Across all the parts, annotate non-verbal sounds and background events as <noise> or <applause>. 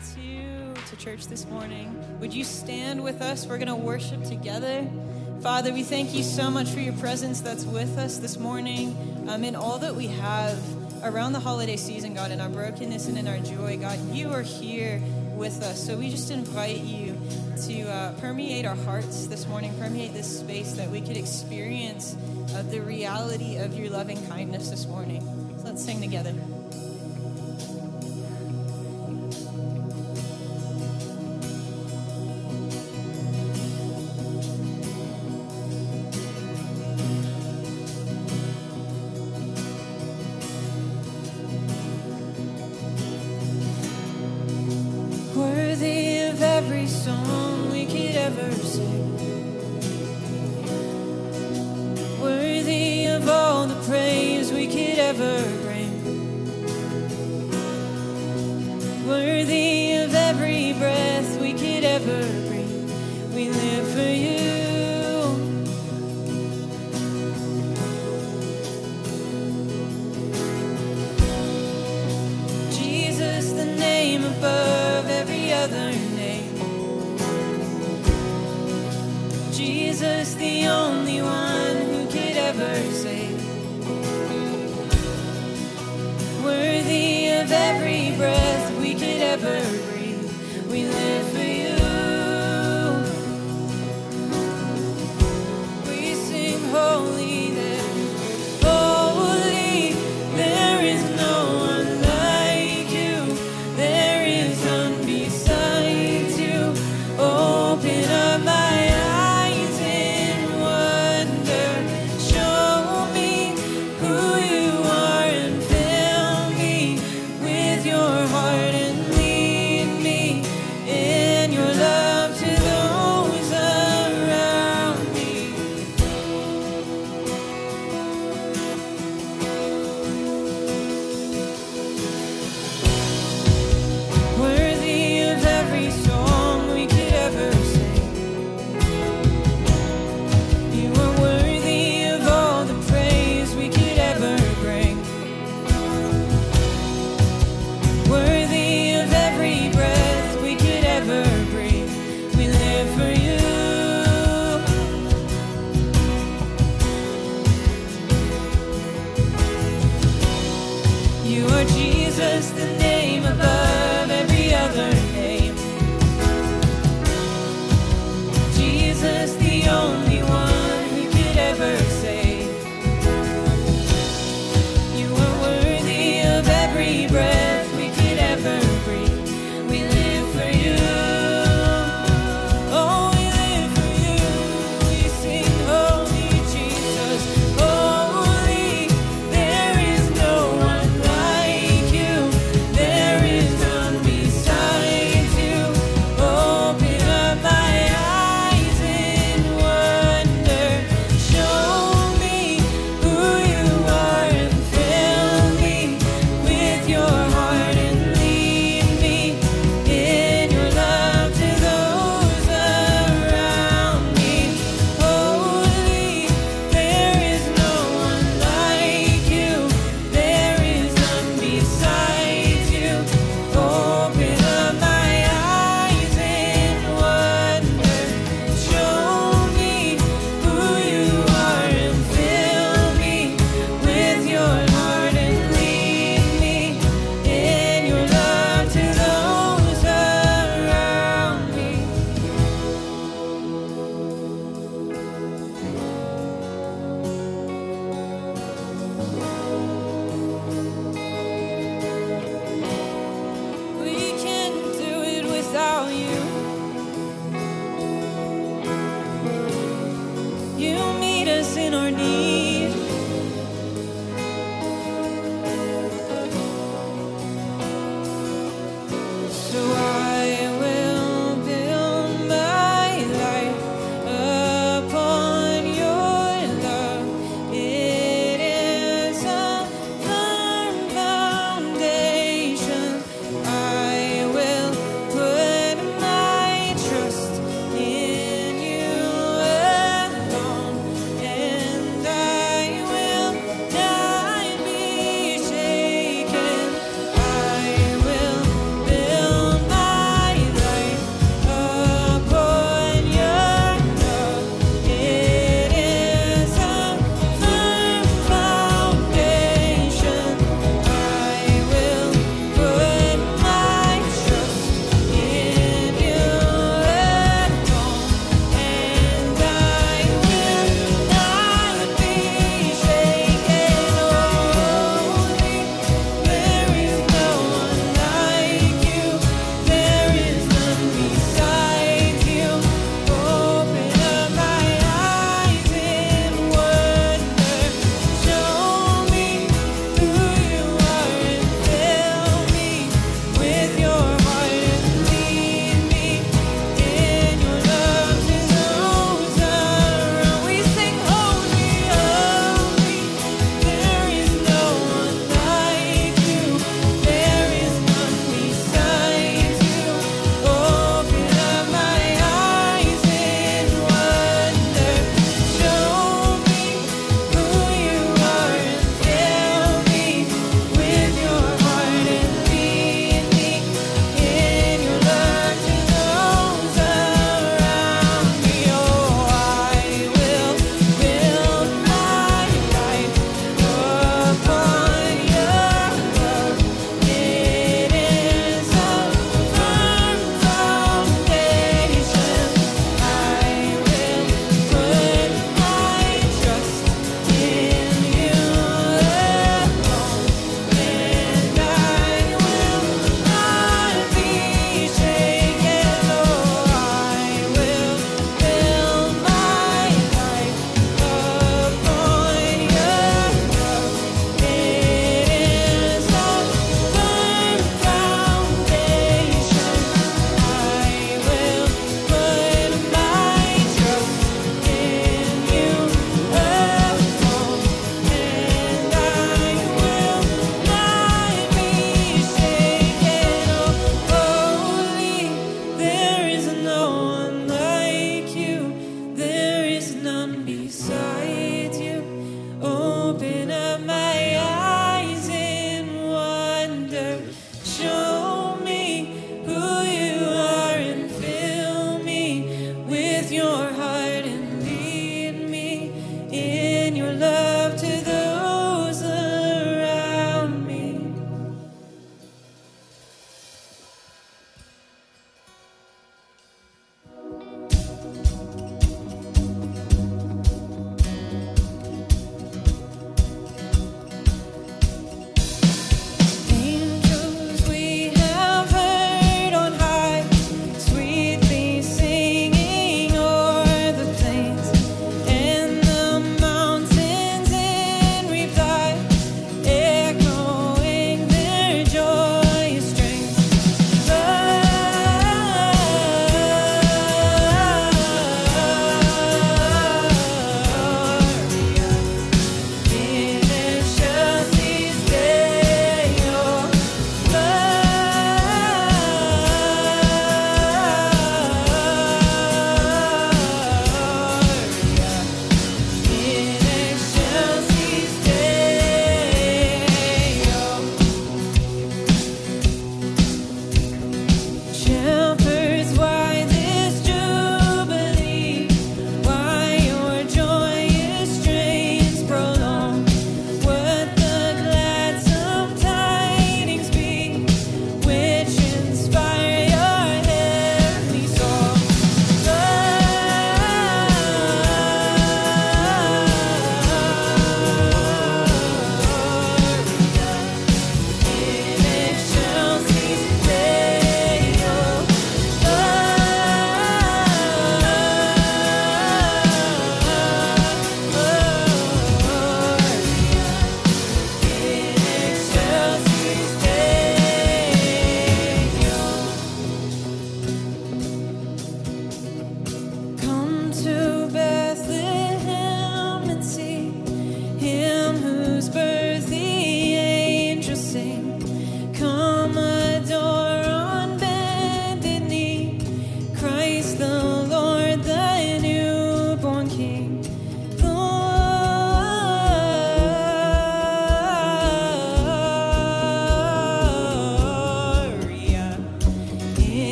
invites you to church this morning. Would you stand with us? We're going to worship together. Father, we thank you so much for your presence that's with us this morning um, in all that we have around the holiday season, God, in our brokenness and in our joy. God, you are here with us. So we just invite you to uh, permeate our hearts this morning, permeate this space that we could experience uh, the reality of your loving kindness this morning. So let's sing together.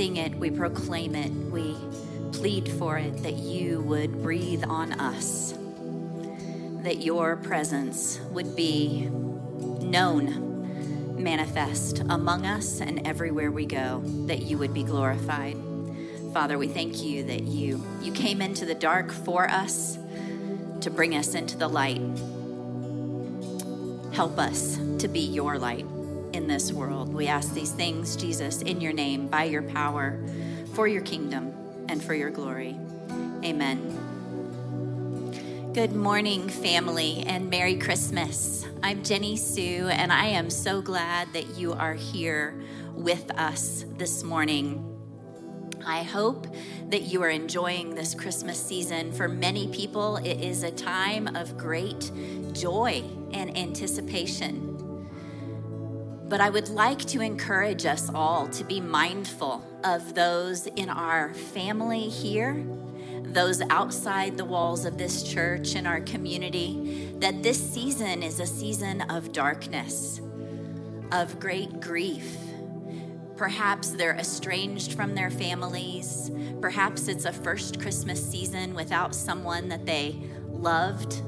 Sing it, we proclaim it, we plead for it that you would breathe on us, that your presence would be known, manifest among us and everywhere we go, that you would be glorified. Father, we thank you that you you came into the dark for us to bring us into the light. Help us to be your light in this world. We ask these things, Jesus, in your name, by your power, for your kingdom and for your glory. Amen. Good morning, family, and Merry Christmas. I'm Jenny Sue, and I am so glad that you are here with us this morning. I hope that you are enjoying this Christmas season. For many people, it is a time of great joy and anticipation. But I would like to encourage us all to be mindful of those in our family here, those outside the walls of this church and our community, that this season is a season of darkness, of great grief Perhaps they're estranged from their families. Perhaps it's a first Christmas season without someone that they loved.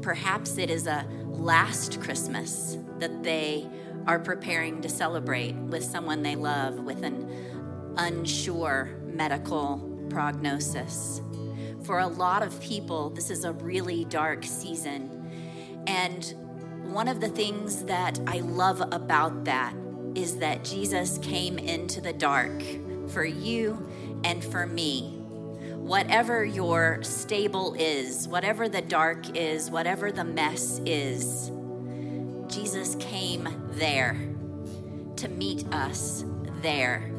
Perhaps it is a last Christmas that they are preparing to celebrate with someone they love with an unsure medical prognosis. For a lot of people, this is a really dark season. And one of the things that I love about that is that Jesus came into the dark for you and for me. Whatever your stable is, whatever the dark is, whatever the mess is, Jesus came there to meet us there.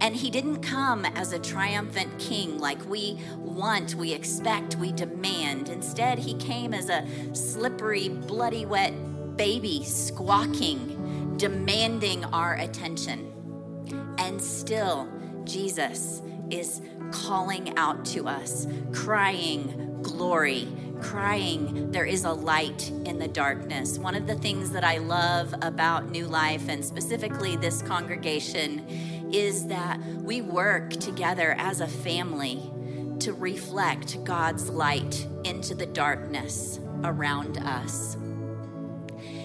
And he didn't come as a triumphant king like we want, we expect, we demand. Instead, he came as a slippery, bloody, wet baby squawking demanding our attention. And still, Jesus is calling out to us, crying, Glory, crying, There is a light in the darkness. One of the things that I love about New Life, and specifically this congregation, is that we work together as a family to reflect God's light into the darkness around us.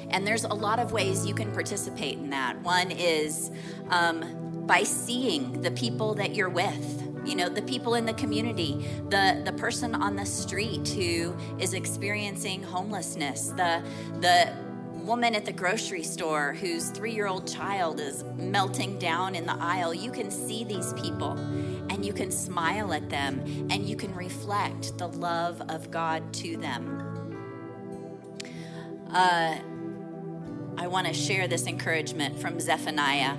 And there's a lot of ways you can participate in that. One is um, by seeing the people that you're with you know the people in the community the the person on the street who is experiencing homelessness the the woman at the grocery store whose 3-year-old child is melting down in the aisle you can see these people and you can smile at them and you can reflect the love of God to them uh, I want to share this encouragement from Zephaniah.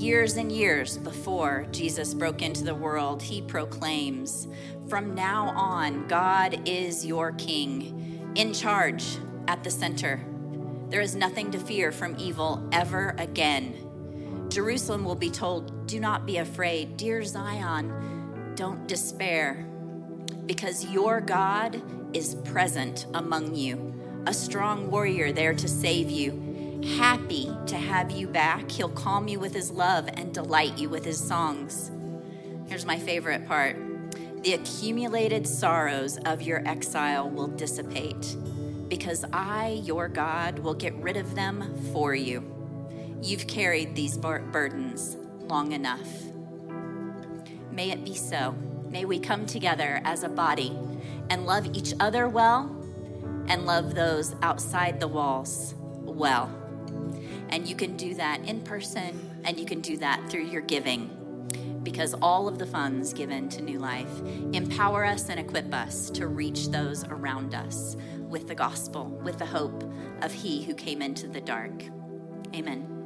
Years and years before Jesus broke into the world, he proclaims, From now on, God is your king, in charge, at the center. There is nothing to fear from evil ever again. Jerusalem will be told, Do not be afraid. Dear Zion, don't despair, because your God is present among you a strong warrior there to save you, happy to have you back. He'll calm you with his love and delight you with his songs. Here's my favorite part the accumulated sorrows of your exile will dissipate because I, your God, will get rid of them for you. You've carried these burdens long enough. May it be so. May we come together as a body and love each other well and love those outside the walls well. And you can do that in person and you can do that through your giving because all of the funds given to New Life empower us and equip us to reach those around us with the gospel, with the hope of He who came into the dark. Amen.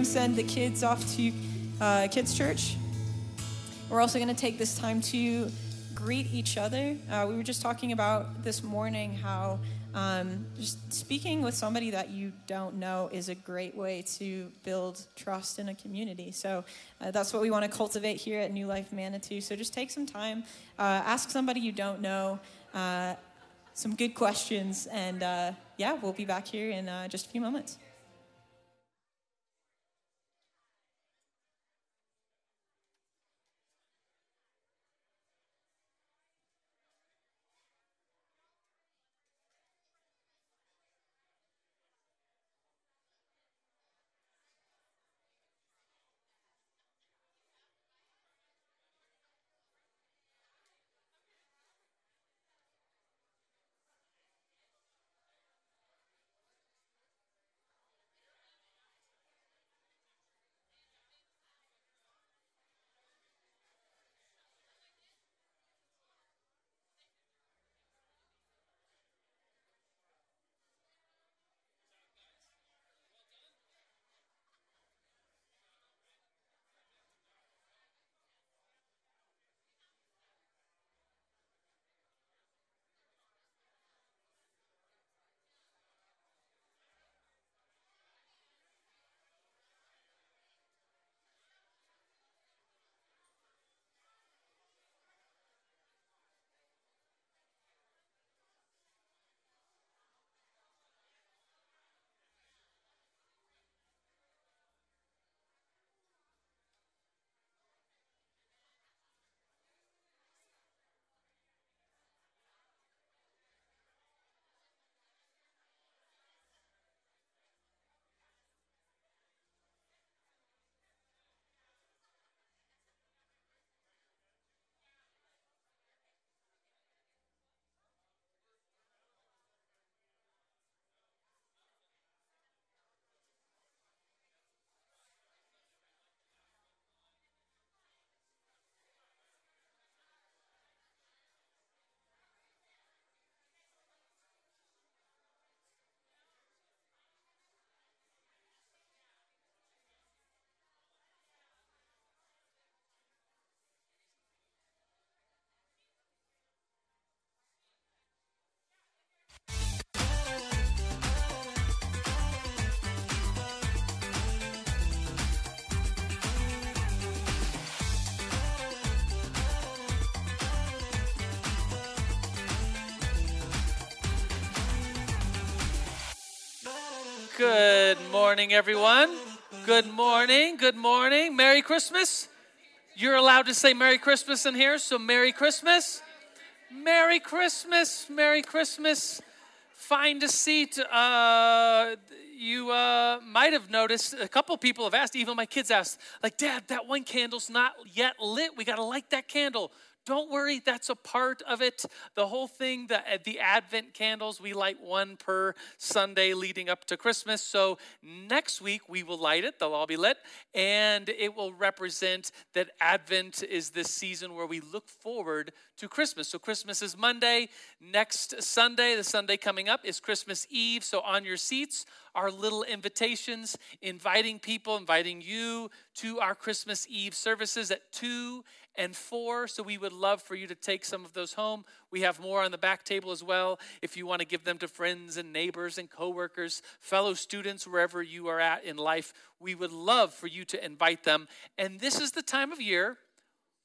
Time, send the kids off to uh, kids' church. We're also going to take this time to greet each other. Uh, we were just talking about this morning how um, just speaking with somebody that you don't know is a great way to build trust in a community. So uh, that's what we want to cultivate here at New Life Manitou. So just take some time, uh, ask somebody you don't know uh, some good questions, and uh, yeah, we'll be back here in uh, just a few moments. Good morning, everyone. Good morning. Good morning. Merry Christmas. You're allowed to say Merry Christmas in here, so Merry Christmas. Merry Christmas. Merry Christmas. Find a seat. Uh, you uh, might have noticed a couple people have asked, even my kids asked, like, Dad, that one candle's not yet lit. We got to light that candle. Don't worry, that's a part of it. The whole thing, the, uh, the Advent candles, we light one per Sunday leading up to Christmas. So next week we will light it, they'll all be lit, and it will represent that Advent is this season where we look forward to Christmas. So Christmas is Monday. Next Sunday, the Sunday coming up, is Christmas Eve. So on your seats are little invitations inviting people, inviting you to our Christmas Eve services at 2 and 4. So we would love for you to take some of those home. We have more on the back table as well if you want to give them to friends and neighbors and coworkers, fellow students, wherever you are at in life. We would love for you to invite them. And this is the time of year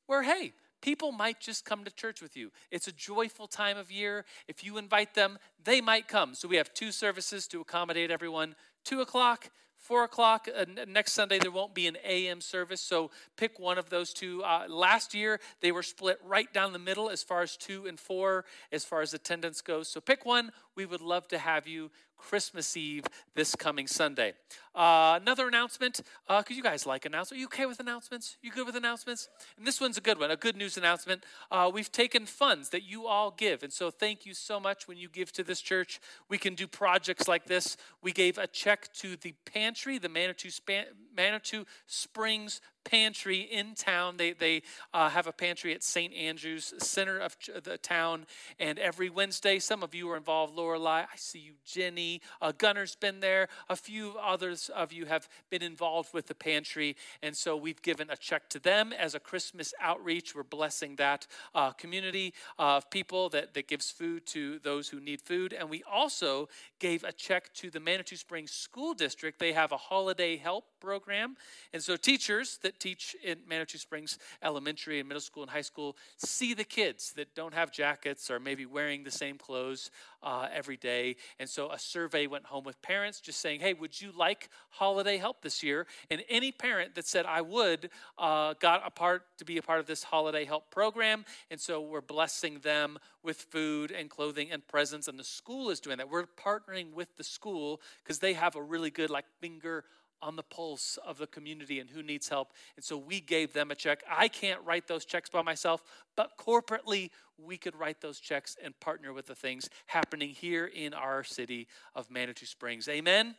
where, hey, people might just come to church with you. It's a joyful time of year. If you invite them, they might come. So we have two services to accommodate everyone. Two o'clock, four o'clock uh, next sunday there won't be an am service so pick one of those two. Uh, last year they were split right down the middle as far as two and four as far as attendance goes. So pick one. We would love to have you Christmas Eve this coming Sunday. Uh, another announcement, because uh, you guys like announcements. Are you okay with announcements? You good with announcements? And this one's a good one, a good news announcement. Uh, we've taken funds that you all give. And so thank you so much when you give to this church. We can do projects like this. We gave a check to the pantry, the Manitou, Span- Manitou Springs pantry in town. They, they uh, have a pantry at St. Andrews, center of the town. And every Wednesday, some of you are involved. Lorelei, I see you. Jenny, uh, Gunner's been there. A few others of you have been involved with the pantry. And so we've given a check to them as a Christmas outreach. We're blessing that uh, community of people that, that gives food to those who need food. And we also gave a check to the Manitou Springs School District. They have a holiday help program. And so teachers that teach in Manitou Springs Elementary and middle school and high school see the kids that don't have jackets or maybe wearing the same clothes uh, every day. And so a survey went home with parents just saying, hey, would you like holiday help this year? And any parent that said, I would, uh, got a part to be a part of this holiday help program. And so we're blessing them with food and clothing and presents. And the school is doing that. We're partnering with the school because they have a really good, like, finger on the pulse of the community and who needs help. And so we gave them a check. I can't write those checks by myself, but corporately, we could write those checks and partner with the things happening here in our city of Manitou Springs. Amen.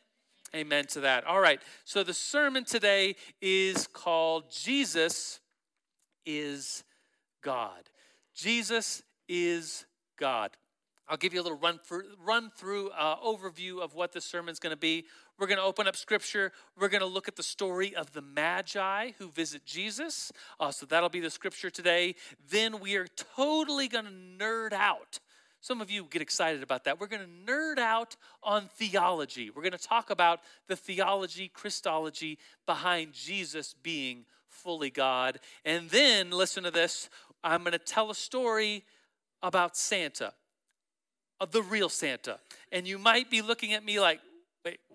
Amen to that. All right. So the sermon today is called Jesus is God. Jesus is God. I'll give you a little run, for, run through uh, overview of what the sermon's going to be. We're going to open up scripture. We're going to look at the story of the Magi who visit Jesus. Uh, so that'll be the scripture today. Then we are totally going to nerd out. Some of you get excited about that. We're going to nerd out on theology. We're going to talk about the theology, Christology behind Jesus being fully God. And then, listen to this I'm going to tell a story about Santa, of the real Santa. And you might be looking at me like,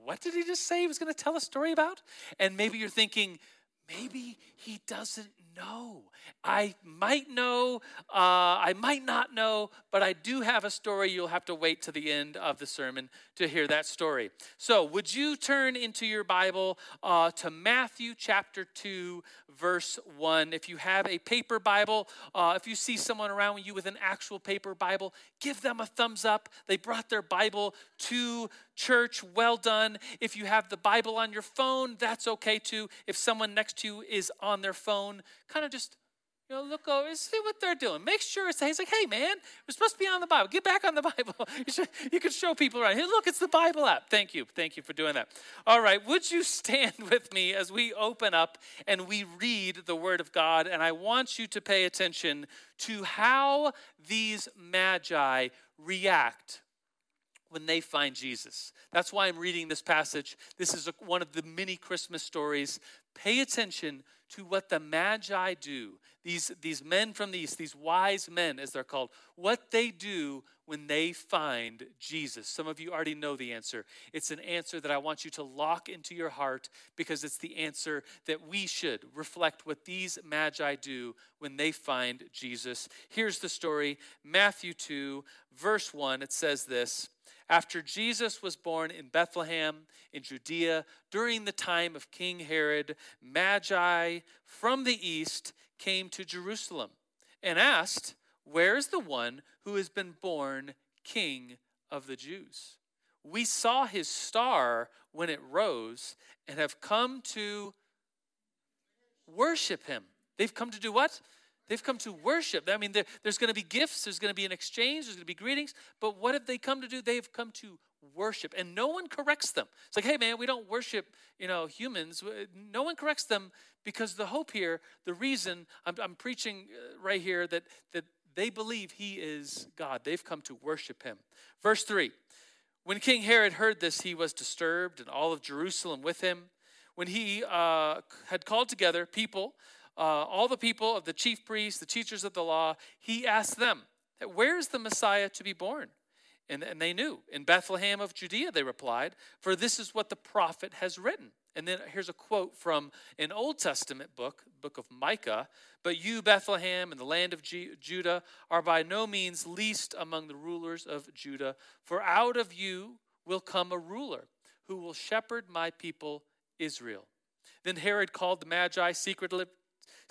what did he just say he was going to tell a story about? And maybe you're thinking, maybe he doesn't know. I might know, uh, I might not know, but I do have a story. You'll have to wait to the end of the sermon to hear that story. So, would you turn into your Bible uh, to Matthew chapter 2, verse 1? If you have a paper Bible, uh, if you see someone around you with an actual paper Bible, give them a thumbs up. They brought their Bible to church. Well done. If you have the Bible on your phone, that's okay too. If someone next to you is on their phone, kind of just you know, look over and see what they're doing. Make sure it's he's like, hey man, we're supposed to be on the Bible. Get back on the <laughs> Bible. You, should, you can show people around. Hey, look, it's the Bible app. Thank you. Thank you for doing that. All right, would you stand <laughs> with me as we open up and we read the Word of God? And I want you to pay attention to how these magi react when they find Jesus. That's why I'm reading this passage. This is a, one of the many Christmas stories. Pay attention to what the Magi do. These, these men from the East, these wise men, as they're called, what they do when they find Jesus. Some of you already know the answer. It's an answer that I want you to lock into your heart because it's the answer that we should reflect what these Magi do when they find Jesus. Here's the story Matthew 2, verse 1. It says this. After Jesus was born in Bethlehem in Judea during the time of King Herod, Magi from the east came to Jerusalem and asked, Where is the one who has been born King of the Jews? We saw his star when it rose and have come to worship him. They've come to do what? They've come to worship. I mean, there, there's going to be gifts, there's going to be an exchange, there's going to be greetings. But what have they come to do? They've come to worship, and no one corrects them. It's like, hey, man, we don't worship, you know, humans. No one corrects them because the hope here, the reason I'm, I'm preaching uh, right here that that they believe He is God. They've come to worship Him. Verse three. When King Herod heard this, he was disturbed, and all of Jerusalem with him. When he uh, had called together people uh, all the people of the chief priests, the teachers of the law, he asked them, Where is the Messiah to be born? And, and they knew. In Bethlehem of Judea, they replied, For this is what the prophet has written. And then here's a quote from an Old Testament book, book of Micah. But you, Bethlehem, and the land of G- Judah, are by no means least among the rulers of Judah, for out of you will come a ruler who will shepherd my people Israel. Then Herod called the Magi secretly,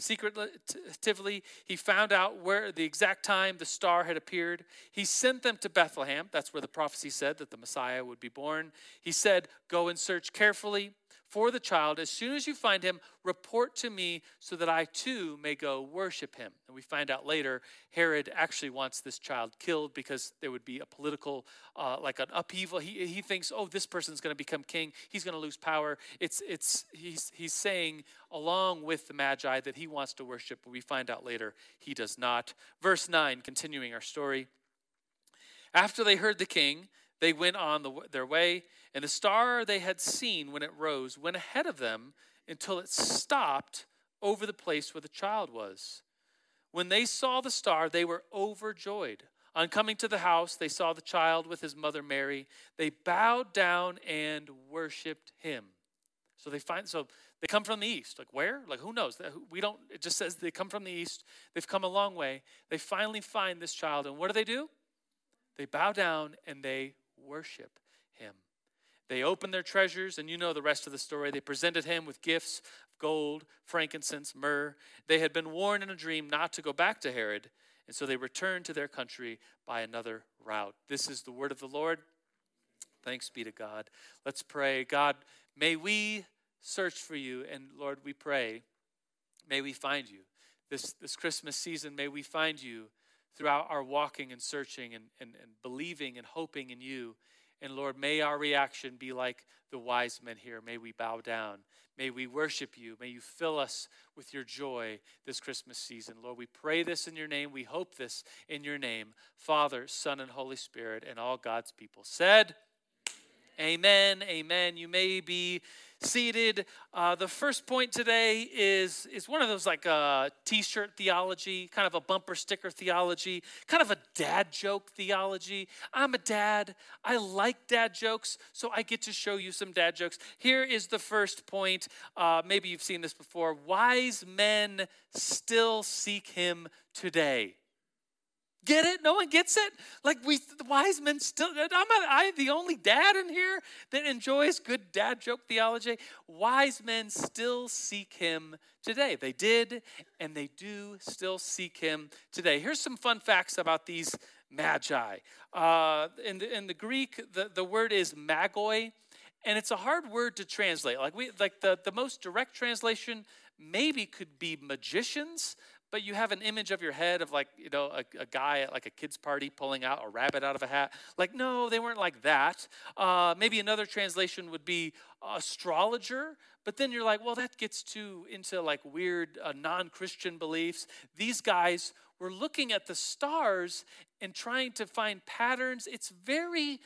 secretively. He found out where the exact time the star had appeared. He sent them to Bethlehem. That's where the prophecy said that the Messiah would be born. He said, Go and search carefully for the child. As soon as you find him, report to me so that I too may go worship him. And we find out later Herod actually wants this child killed because there would be a political, uh, like an upheaval. He, he thinks, oh, this person's going to become king. He's going to lose power. It's, it's, he's, he's saying, along with the Magi, that he wants to worship, but we find out later he does not. Verse 9, continuing our story. After they heard the king, they went on the, their way, and the star they had seen when it rose went ahead of them until it stopped over the place where the child was. When they saw the star, they were overjoyed. On coming to the house, they saw the child with his mother Mary. They bowed down and worshiped him. So they find so they come from the east. Like where? Like who knows? We don't it just says they come from the east. They've come a long way. They finally find this child and what do they do? They bow down and they worship him. They opened their treasures, and you know the rest of the story. They presented him with gifts of gold, frankincense, myrrh. They had been warned in a dream not to go back to Herod, and so they returned to their country by another route. This is the word of the Lord. Thanks be to God. Let's pray. God, may we search for you, and Lord, we pray, may we find you. This, this Christmas season, may we find you throughout our walking and searching and, and, and believing and hoping in you. And Lord, may our reaction be like the wise men here. May we bow down. May we worship you. May you fill us with your joy this Christmas season. Lord, we pray this in your name. We hope this in your name. Father, Son, and Holy Spirit, and all God's people said, Amen. Amen. You may be seated. Uh, the first point today is, is one of those like uh, t-shirt theology, kind of a bumper sticker theology, kind of a dad joke theology. I'm a dad. I like dad jokes, so I get to show you some dad jokes. Here is the first point. Uh, maybe you've seen this before. Wise men still seek him today. Get it? No one gets it? Like we the wise men still I'm I the only dad in here that enjoys good dad joke theology. Wise men still seek him today. They did and they do still seek him today. Here's some fun facts about these magi. Uh, in, the, in the Greek, the, the word is magoi, and it's a hard word to translate. Like we like the, the most direct translation maybe could be magicians, but you have an image of your head of like you know a, a, guy at like a kids party pulling out a rabbit out of a hat. Like no they weren't like that. Uh, maybe another translation would be astrologer but then you're like well that gets too into like weird uh, non-christian beliefs. These guys were looking at the stars and trying to find patterns. It's very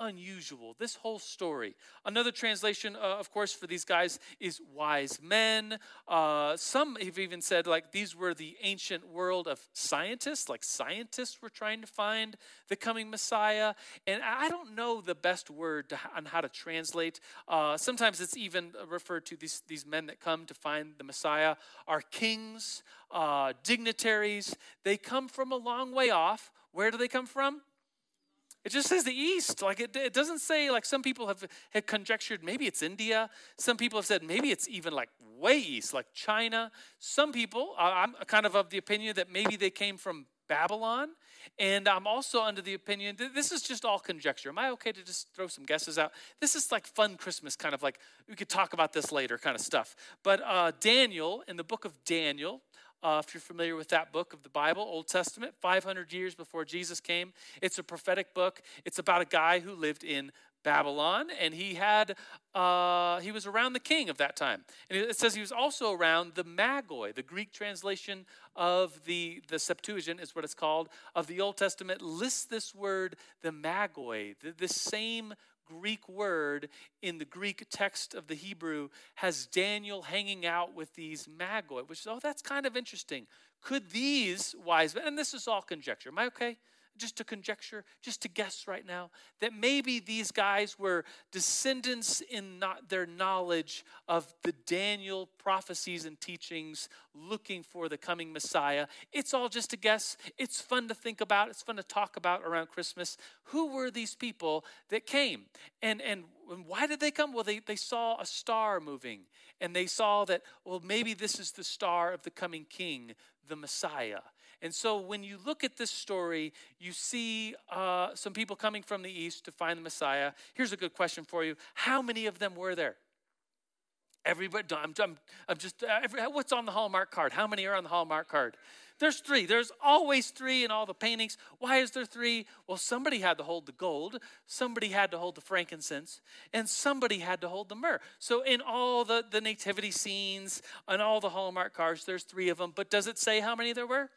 unusual, this whole story. Another translation, uh, of course, for these guys is wise men. Uh, some have even said, like, these were the ancient world of scientists, like, scientists were trying to find the coming Messiah. And I don't know the best word to, on how to translate. Uh, sometimes it's even referred to these, these men that come to find the Messiah are kings, uh, dignitaries. They come from a long way off. Where do they come from? It just says the east. Like it, it doesn't say like some people have, have conjectured maybe it's India. Some people have said maybe it's even like way east, like China. Some people, I'm kind of of the opinion that maybe they came from Babylon. And I'm also under the opinion that this is just all conjecture. Am I okay to just throw some guesses out? This is like fun Christmas, kind of like we could talk about this later kind of stuff. But uh, Daniel, in the book of Daniel, uh, if you're familiar with that book of the Bible, Old Testament, 500 years before Jesus came. It's a prophetic book. It's about a guy who lived in Babylon, and he had uh, he was around the king of that time. And it says he was also around the Magoi, the Greek translation of the the Septuagint is what it's called of the Old Testament. Lists this word the Magoi, the, the same Greek word in the Greek text of the Hebrew has Daniel hanging out with these magoi, which is, oh, that's kind of interesting. Could these wise men, and this is all conjecture, am I okay? Just to conjecture, just to guess right now, that maybe these guys were descendants in not their knowledge of the Daniel prophecies and teachings looking for the coming Messiah. It's all just a guess. It's fun to think about, it's fun to talk about around Christmas. Who were these people that came? And and why did they come? Well, they, they saw a star moving, and they saw that, well, maybe this is the star of the coming king, the Messiah. And so when you look at this story, you see uh, some people coming from the east to find the Messiah. Here's a good question for you How many of them were there? Everybody, I'm, I'm, I'm just, uh, every, what's on the Hallmark card? How many are on the Hallmark card? There's three. There's always three in all the paintings. Why is there three? Well, somebody had to hold the gold, somebody had to hold the frankincense, and somebody had to hold the myrrh. So, in all the, the nativity scenes and all the Hallmark cards, there's three of them. But does it say how many there were?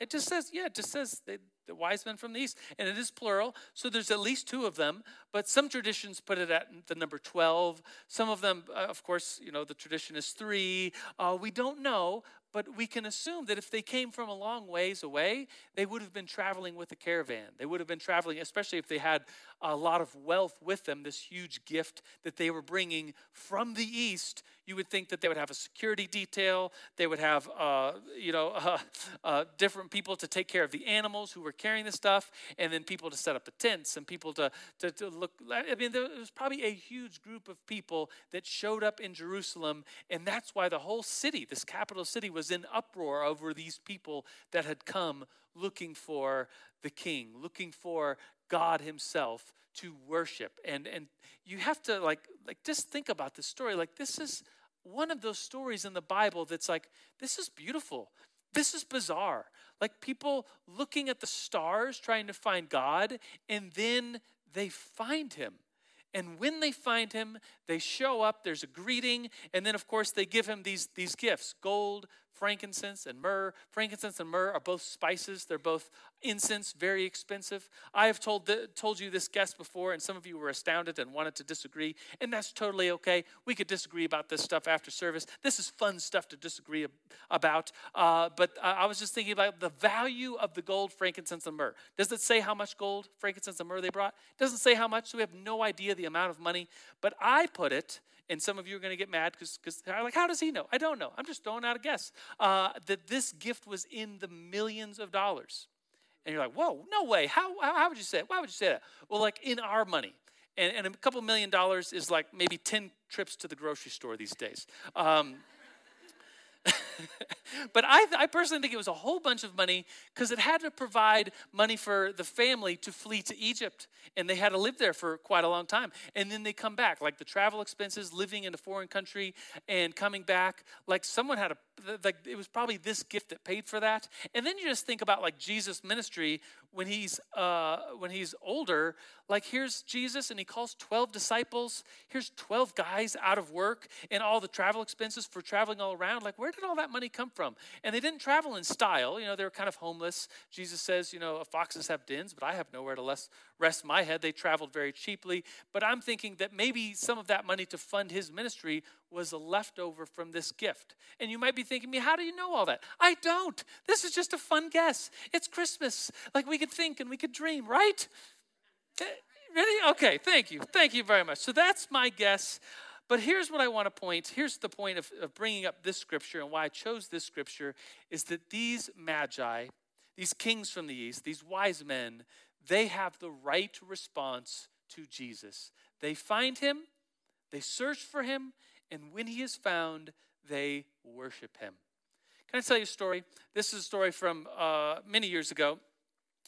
It just says, yeah, it just says the wise men from the east. And it is plural, so there's at least two of them. But some traditions put it at the number 12. Some of them, uh, of course, you know, the tradition is three. Uh, we don't know, but we can assume that if they came from a long ways away, they would have been traveling with a caravan. They would have been traveling, especially if they had a lot of wealth with them, this huge gift that they were bringing from the east. You would think that they would have a security detail. They would have, uh, you know, <laughs> uh, uh, different people to take care of the animals who were carrying the stuff, and then people to set up the tents and people to, to, to look. I mean, there was probably a huge group of people that showed up in Jerusalem, and that's why the whole city, this capital city, was in uproar over these people that had come looking for the king, looking for God himself to worship. And and you have to like like just think about this story. Like this is one of those stories in the Bible that's like this is beautiful. This is bizarre. Like people looking at the stars trying to find God and then they find him. And when they find him, they show up, there's a greeting, and then of course they give him these, these gifts gold, frankincense and myrrh. Frankincense and myrrh are both spices, they're both incense, very expensive. I have told, the, told you this guest before, and some of you were astounded and wanted to disagree, and that's totally okay. We could disagree about this stuff after service. This is fun stuff to disagree about. Uh, but I was just thinking about the value of the gold, frankincense, and myrrh. Does it say how much gold, frankincense, and myrrh they brought? It doesn't say how much, so we have no idea the amount of money. But I put it and some of you are going to get mad because like, how does he know? I don't know. I'm just throwing out a guess uh, that this gift was in the millions of dollars. And you're like, whoa, no way. How, how, how would you say it? Why would you say that? Well, like in our money. And, and a couple million dollars is like maybe 10 trips to the grocery store these days. Um, <laughs> but I, I, personally think it was a whole bunch of money because it had to provide money for the family to flee to Egypt. And they had to live there for quite a long time. And then they come back, like the travel expenses, living in a foreign country and coming back. Like someone had a, like it was probably this gift that paid for that. And then you just think about like Jesus' ministry when he's uh, when he's older. Like here's jesus and he calls 12 disciples. Here's 12 guys out of work and all the travel expenses for traveling all around. Like where did all that money come from? And they didn't travel in style. You know they were kind of homeless. Jesus says you know foxes have dens but i have nowhere to rest my head. They traveled very cheaply. But i'm thinking that maybe some of that money to fund his ministry was a leftover from this gift. And you might be thinking me, how do you know all that? I don't. This is just a fun guess. It's Christmas. Like we could think and we could dream, right? Eh, really? Okay, thank you. Thank you very much. So that's my guess. But here's what I want to point. Here's the point of, of bringing up this scripture and why I chose this scripture is that these magi, these kings from the east, these wise men, they have the right response to Jesus. They find him, they search for him, and when he is found, they worship him. Can I tell you a story? This is a story from uh, many years ago.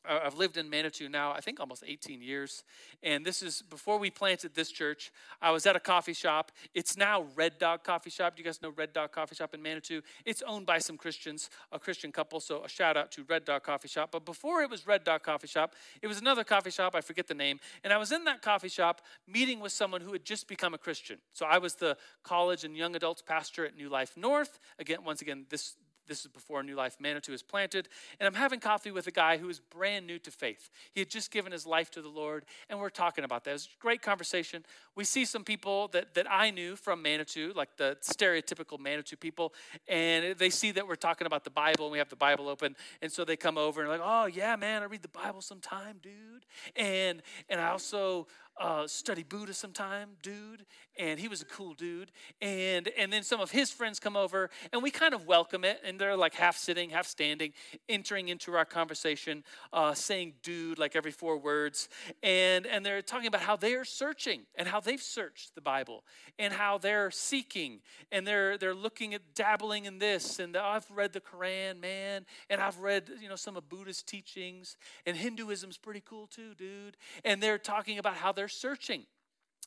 I've lived in Manitou now, I think almost 18 years. And this is before we planted this church. I was at a coffee shop. It's now Red Dog Coffee Shop. Do you guys know Red Dog Coffee Shop in Manitou? It's owned by some Christians, a Christian couple. So a shout out to Red Dog Coffee Shop. But before it was Red Dog Coffee Shop, it was another coffee shop. I forget the name. And I was in that coffee shop meeting with someone who had just become a Christian. So I was the college and young adults pastor at New Life North. Again, once again, this this is before a New Life Manitou is planted. And I'm having coffee with a guy who is brand new to faith. He had just given his life to the Lord, and we're talking about that. It was a great conversation. We see some people that, that I knew from Manitou, like the stereotypical Manitou people, and they see that we're talking about the Bible and we have the Bible open. And so they come over and like, oh, yeah, man, I read the Bible sometime, dude. And, and I also uh, study Buddha sometime, dude, and he was a cool dude. And and then some of his friends come over, and we kind of welcome it, and they're like half sitting, half standing, entering into our conversation, uh, saying "dude" like every four words, and and they're talking about how they are searching and how they've searched the Bible and how they're seeking and they're they're looking at dabbling in this, and I've read the Quran, man, and I've read you know some of Buddha's teachings, and Hinduism's pretty cool too, dude, and they're talking about how they're they're searching.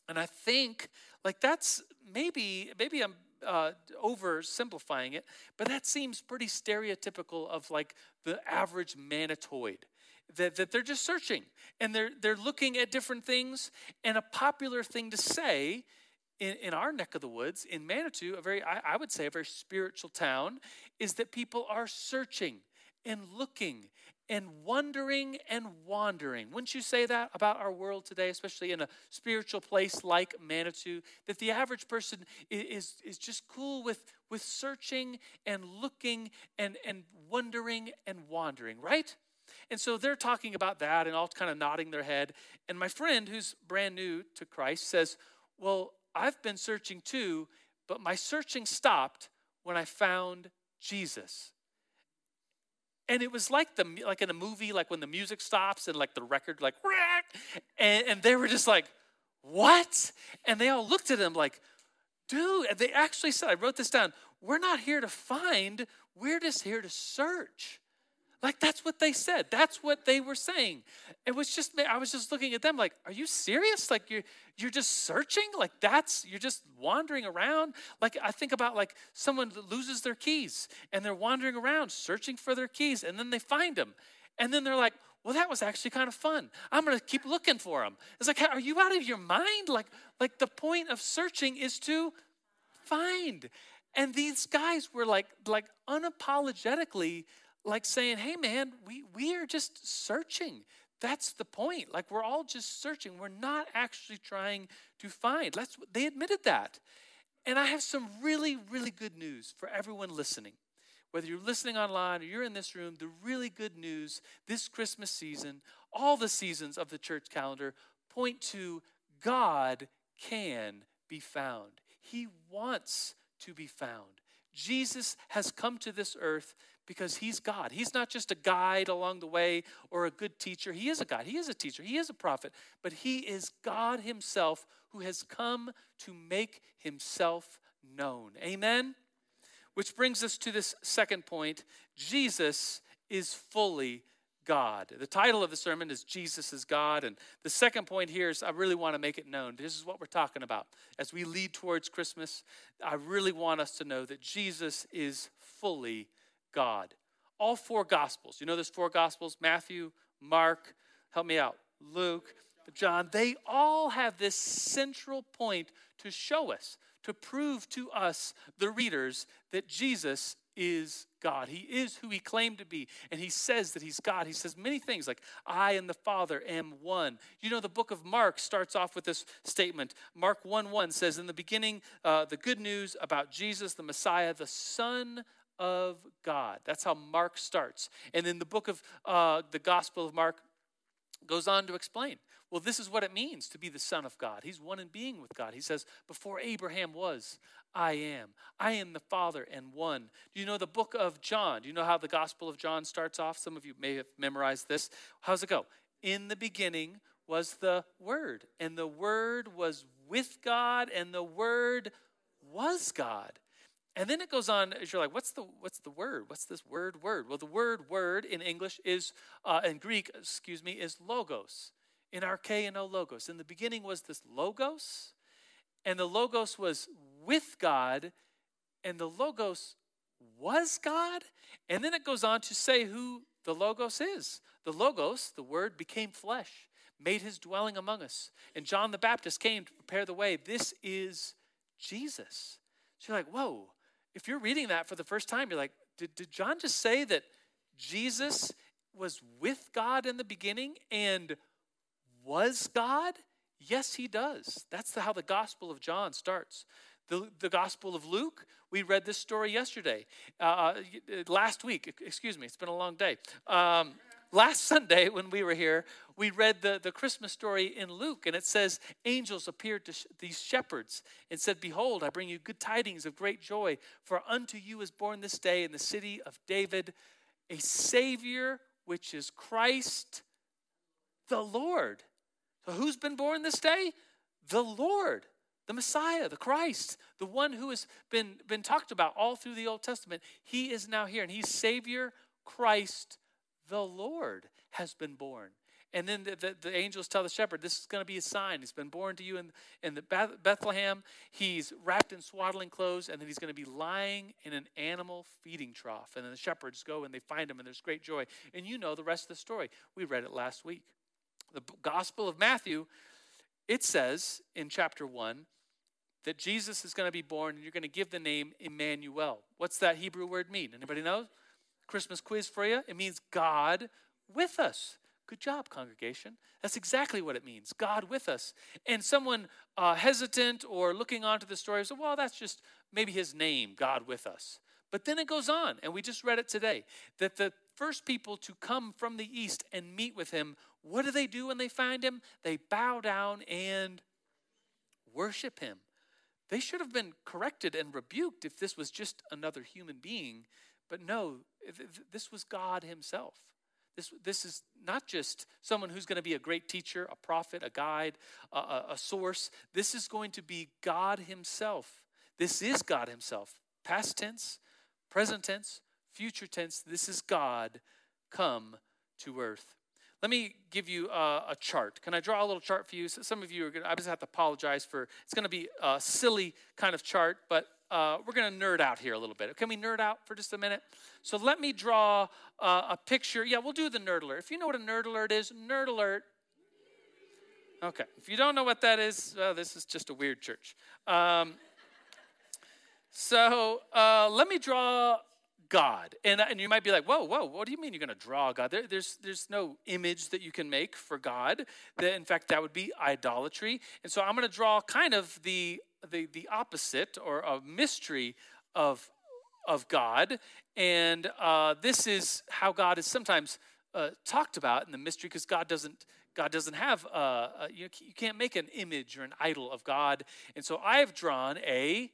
And I think like that's maybe maybe I'm uh, oversimplifying it, but that seems pretty stereotypical of like the average Manitoid. That, that they're just searching and they're they're looking at different things. And a popular thing to say in, in our neck of the woods, in Manitou, a very I, I would say a very spiritual town, is that people are searching and looking and wondering and wandering. Wouldn't you say that about our world today, especially in a spiritual place like Manitou? That the average person is, is just cool with, with searching and looking and, and wondering and wandering, right? And so they're talking about that and all kind of nodding their head. And my friend, who's brand new to Christ, says, Well, I've been searching too, but my searching stopped when I found Jesus and it was like the like in a movie like when the music stops and like the record like <laughs> and, and they were just like what? And they all looked at him like dude and they actually said i wrote this down we're not here to find we're just here to search like that's what they said. That's what they were saying. It was just I was just looking at them like, are you serious? Like you're you're just searching? Like that's you're just wandering around? Like I think about like someone loses their keys and they're wandering around searching for their keys and then they find them. And then they're like, well, that was actually kind of fun. I'm to keep looking for them. It's like, are you out of your mind? Like, like the point of searching is to find. And these guys were like, like unapologetically like saying, hey man, we, we are just searching. That's the point. Like we're all just searching. We're not actually trying to find. That's they admitted that. And I have some really, really good news for everyone listening. Whether you're listening online or you're in this room, the really good news this Christmas season, all the seasons of the church calendar point to God can be found. He wants to be found. Jesus has come to this earth because he's God. He's not just a guide along the way or a good teacher. He is a God. he is a teacher, he is a prophet, but he is God himself who has come to make himself known. Amen? Which brings us to this second point Jesus is fully God. The title of the sermon is Jesus is God. And the second point here is I really want to make it known. This is what we're talking about. As we lead towards Christmas, I really want us to know that Jesus is fully God. All four Gospels, you know there's four Gospels Matthew, Mark, help me out, Luke, John, they all have this central point to show us, to prove to us, the readers, that Jesus is God. He is who he claimed to be. And he says that he's God. He says many things like, I and the Father am one. You know, the book of Mark starts off with this statement. Mark 1 1 says, In the beginning, uh, the good news about Jesus, the Messiah, the Son of God. That's how Mark starts. And then the book of uh, the Gospel of Mark, goes on to explain well, this is what it means to be the Son of God. He's one in being with God. He says, Before Abraham was, I am. I am the Father and one. Do you know the book of John? Do you know how the Gospel of John starts off? Some of you may have memorized this. How's it go? In the beginning was the Word, and the Word was with God, and the Word was God. And then it goes on, as you're like, what's the what's the word? What's this word word? Well, the word word in English is uh, in Greek, excuse me, is logos. In archaeo logos. In the beginning was this logos, and the logos was with God, and the logos was God. And then it goes on to say who the logos is. The logos, the word, became flesh, made his dwelling among us. And John the Baptist came to prepare the way. This is Jesus. So you're like, whoa if you're reading that for the first time, you're like, did, did John just say that Jesus was with God in the beginning and was God? Yes, he does. That's the, how the Gospel of John starts. The, the Gospel of Luke, we read this story yesterday, uh, uh last week, excuse me, it's been a long day. Um, last Sunday when we were here, we read the, the Christmas story in Luke, and it says, Angels appeared to sh- these shepherds and said, Behold, I bring you good tidings of great joy, for unto you is born this day in the city of David a Savior, which is Christ the Lord. So, who's been born this day? The Lord, the Messiah, the Christ, the one who has been, been talked about all through the Old Testament. He is now here, and he's Savior, Christ the Lord has been born. And then the, the, the angels tell the shepherd, This is going to be a sign. He's been born to you in, in the Beth- Bethlehem. He's wrapped in swaddling clothes, and then he's going to be lying in an animal feeding trough. And then the shepherds go and they find him, and there's great joy. And you know the rest of the story. We read it last week. The Gospel of Matthew, it says in chapter 1 that Jesus is going to be born, and you're going to give the name Emmanuel. What's that Hebrew word mean? Anybody know? Christmas quiz for you. It means God with us. Good job, congregation. That's exactly what it means God with us. And someone uh, hesitant or looking onto the story says, well, that's just maybe his name, God with us. But then it goes on, and we just read it today that the first people to come from the east and meet with him, what do they do when they find him? They bow down and worship him. They should have been corrected and rebuked if this was just another human being. But no, this was God Himself. This, this is not just someone who's going to be a great teacher, a prophet, a guide, a, a, a source. This is going to be God Himself. This is God Himself. Past tense, present tense, future tense. This is God come to earth. Let me give you a, a, chart. Can I draw a little chart for you? So some of you are going to, I just have to apologize for, it's going to be a silly kind of chart, but uh, we're going to nerd out here a little bit. Can we nerd out for just a minute? So let me draw uh, a picture. Yeah, we'll do the nerd alert. If you know what a nerd alert is, nerd alert. Okay. If you don't know what that is, well, this is just a weird church. Um, so uh, let me draw God. And, and you might be like, whoa, whoa, what do you mean you're going to draw God? There, there's, there's no image that you can make for God. That, in fact, that would be idolatry. And so I'm going to draw kind of the, the, the opposite or a mystery of, of God. And uh, this is how God is sometimes uh, talked about in the mystery because God doesn't God doesn't have uh, uh, you, you can't make an image or an idol of God. And so I've drawn a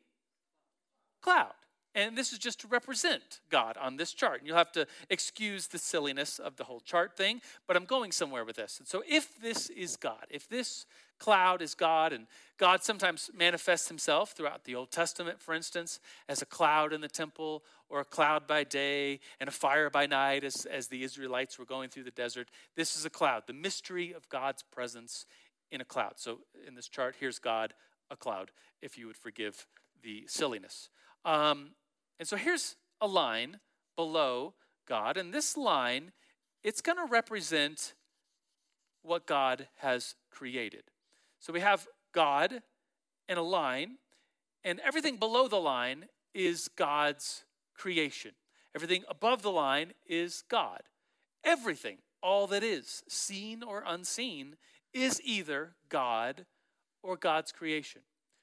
cloud. And this is just to represent God on this chart. And you'll have to excuse the silliness of the whole chart thing, but I'm going somewhere with this. And so, if this is God, if this cloud is God, and God sometimes manifests himself throughout the Old Testament, for instance, as a cloud in the temple, or a cloud by day, and a fire by night, as, as the Israelites were going through the desert, this is a cloud, the mystery of God's presence in a cloud. So, in this chart, here's God, a cloud, if you would forgive the silliness. Um, and so here's a line below God, and this line, it's going to represent what God has created. So we have God and a line, and everything below the line is God's creation. Everything above the line is God. Everything, all that is, seen or unseen, is either God or God's creation.